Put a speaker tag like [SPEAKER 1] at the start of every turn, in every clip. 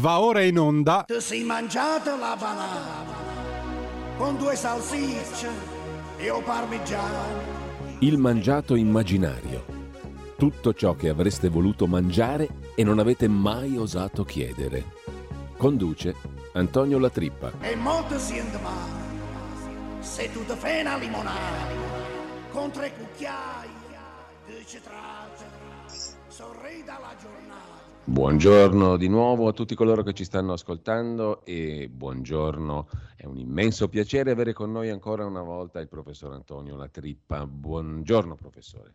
[SPEAKER 1] Va ora in onda.
[SPEAKER 2] Ti sei mangiato la banana con due salsicce e o parmigiano.
[SPEAKER 3] Il mangiato immaginario. Tutto ciò che avreste voluto mangiare e non avete mai osato chiedere. Conduce Antonio Latrippa.
[SPEAKER 2] E molto si male. Se tu ti fai una limonata con tre cucchiai di citrate, sorrei dalla giornata.
[SPEAKER 3] Buongiorno di nuovo a tutti coloro che ci stanno ascoltando e buongiorno, è un immenso piacere avere con noi ancora una volta il professor Antonio Latrippa. Buongiorno professore.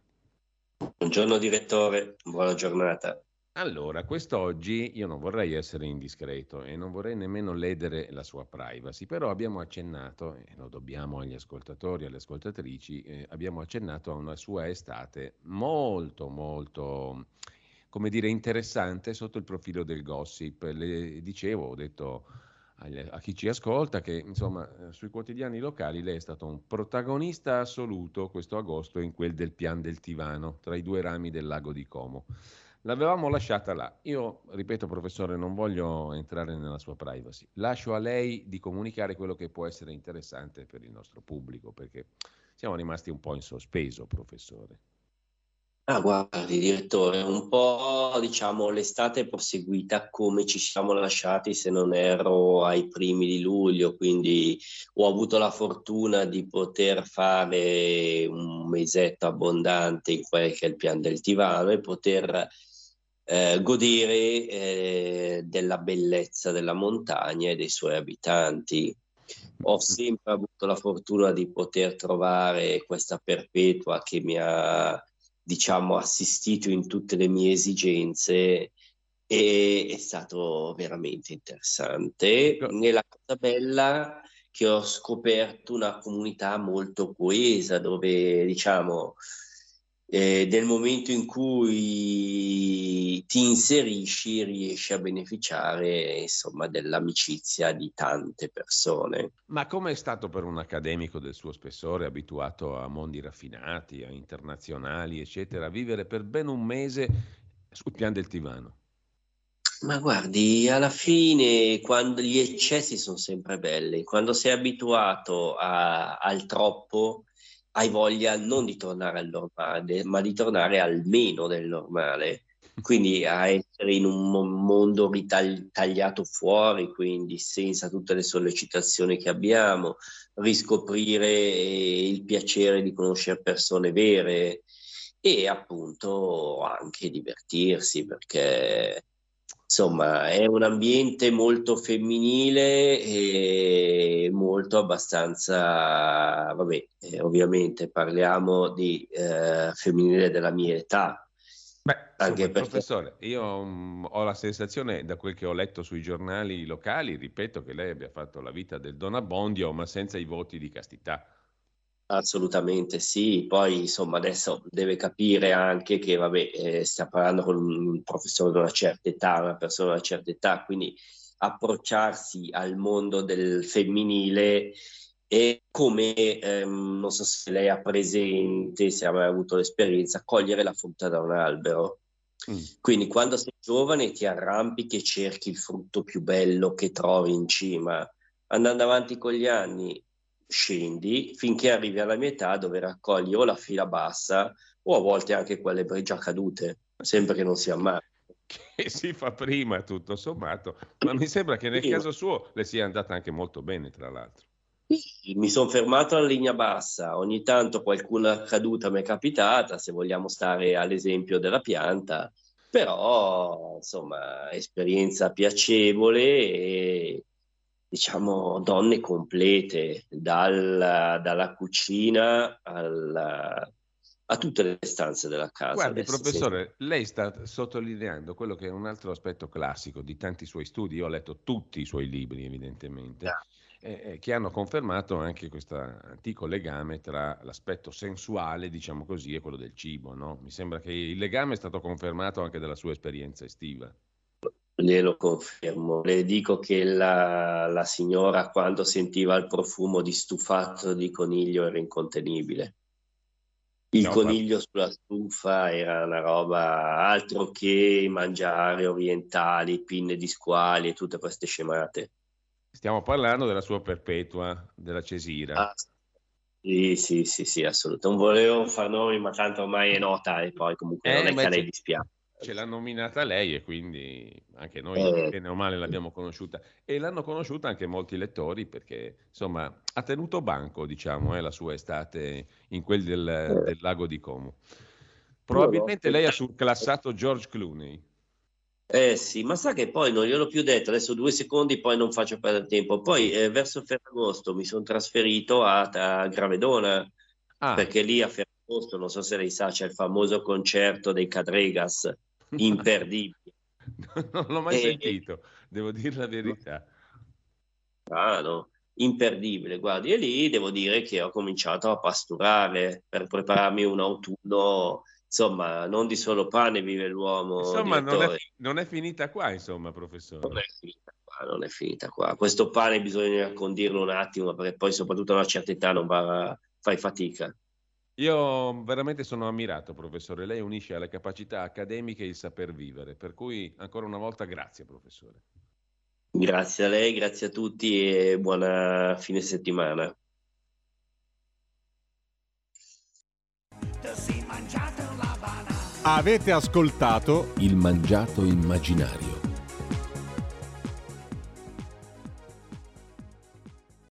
[SPEAKER 4] Buongiorno direttore, buona giornata.
[SPEAKER 3] Allora, quest'oggi io non vorrei essere indiscreto e non vorrei nemmeno ledere la sua privacy, però abbiamo accennato, e lo dobbiamo agli ascoltatori e alle ascoltatrici, eh, abbiamo accennato a una sua estate molto, molto come dire, interessante sotto il profilo del gossip. Le dicevo, ho detto a chi ci ascolta che insomma sui quotidiani locali lei è stato un protagonista assoluto questo agosto in quel del Pian del Tivano, tra i due rami del lago di Como. L'avevamo lasciata là. Io, ripeto, professore, non voglio entrare nella sua privacy. Lascio a lei di comunicare quello che può essere interessante per il nostro pubblico, perché siamo rimasti un po' in sospeso, professore.
[SPEAKER 4] Ah, guardi, direttore, un po' diciamo l'estate è proseguita come ci siamo lasciati, se non erro, ai primi di luglio, quindi ho avuto la fortuna di poter fare un mesetto abbondante in quel che è il pian del Tivano e poter eh, godere eh, della bellezza della montagna e dei suoi abitanti. Ho sempre avuto la fortuna di poter trovare questa perpetua che mi ha diciamo, assistito in tutte le mie esigenze e è stato veramente interessante. E la cosa bella che ho scoperto una comunità molto coesa dove diciamo eh, nel momento in cui ti inserisci riesci a beneficiare insomma dell'amicizia di tante persone.
[SPEAKER 3] Ma come è stato per un accademico del suo spessore, abituato a mondi raffinati, a internazionali, eccetera, vivere per ben un mese sul pian del Tivano?
[SPEAKER 4] Ma guardi, alla fine quando gli eccessi sono sempre belli, quando sei abituato a, al troppo, hai voglia non di tornare al normale, ma di tornare al meno del normale. Quindi a essere in un mondo ritagliato fuori, quindi senza tutte le sollecitazioni che abbiamo, riscoprire il piacere di conoscere persone vere e appunto anche divertirsi perché insomma è un ambiente molto femminile e molto abbastanza, vabbè, eh, ovviamente parliamo di eh, femminile della mia età.
[SPEAKER 3] Beh, anche perché... professore, io um, ho la sensazione, da quel che ho letto sui giornali locali, ripeto, che lei abbia fatto la vita del Don Abbondio, ma senza i voti di castità.
[SPEAKER 4] Assolutamente sì, poi insomma adesso deve capire anche che vabbè, eh, sta parlando con un professore di una certa età, una persona di una certa età, quindi approcciarsi al mondo del femminile è come, ehm, non so se lei ha presente, se ha mai avuto l'esperienza, cogliere la frutta da un albero. Mm. Quindi quando sei giovane ti arrampichi e cerchi il frutto più bello che trovi in cima. Andando avanti con gli anni scendi finché arrivi alla metà dove raccogli o la fila bassa o a volte anche quelle già cadute, sempre che non sia male.
[SPEAKER 3] Che si fa prima tutto sommato, ma mi sembra che nel prima. caso suo le sia andata anche molto bene, tra l'altro.
[SPEAKER 4] Mi sono fermato alla linea bassa, ogni tanto qualcuna caduta mi è capitata, se vogliamo stare all'esempio della pianta, però insomma esperienza piacevole e diciamo, donne complete, dal, dalla cucina al, a tutte le stanze della casa.
[SPEAKER 3] Guardi, professore, sì. lei sta sottolineando quello che è un altro aspetto classico di tanti suoi studi. Io ho letto tutti i suoi libri, evidentemente. Eh, che hanno confermato anche questo antico legame tra l'aspetto sensuale, diciamo così, e quello del cibo. No? Mi sembra che il legame è stato confermato anche dalla sua esperienza estiva.
[SPEAKER 4] Glielo confermo. Le dico che la, la, signora quando sentiva il profumo di stufato di coniglio era incontenibile. il no, coniglio ma... sulla stufa era una roba altro che mangiare orientali, pinne di squali e tutte queste scemate.
[SPEAKER 3] Stiamo parlando della sua perpetua, della Cesira.
[SPEAKER 4] Ah, sì, sì, sì, sì, assolutamente. Non volevo far nomi, ma tanto ormai è nota e poi comunque eh, non è che a lei dispiace.
[SPEAKER 3] Ce l'ha nominata lei e quindi anche noi, eh. bene o male, l'abbiamo conosciuta. E l'hanno conosciuta anche molti lettori perché, insomma, ha tenuto banco, diciamo, eh, la sua estate in quel del, eh. del lago di Como. Probabilmente lei ha surclassato George Clooney.
[SPEAKER 4] Eh sì, ma sa che poi non gliel'ho più detto, adesso due secondi, poi non faccio perdere tempo. Poi eh, verso Ferragosto mi sono trasferito a, a Gravedona, ah. perché lì a Ferragosto, non so se lei sa, c'è il famoso concerto dei Cadregas, imperdibile.
[SPEAKER 3] non l'ho mai e... sentito, devo dire la verità.
[SPEAKER 4] Ah no, imperdibile, guardi, e lì devo dire che ho cominciato a pasturare per prepararmi un autunno insomma, non di solo pane vive l'uomo.
[SPEAKER 3] Insomma, non è, non è, finita qua, insomma, professore.
[SPEAKER 4] Non è finita qua, non è finita qua. Questo pane bisogna condirlo un attimo, perché poi soprattutto a una certa età non va, fai fatica.
[SPEAKER 3] Io veramente sono ammirato, professore. Lei unisce alle capacità accademiche il saper vivere, per cui ancora una volta grazie, professore.
[SPEAKER 4] Grazie a lei, grazie a tutti e buona fine settimana.
[SPEAKER 1] Avete ascoltato
[SPEAKER 5] Il mangiato immaginario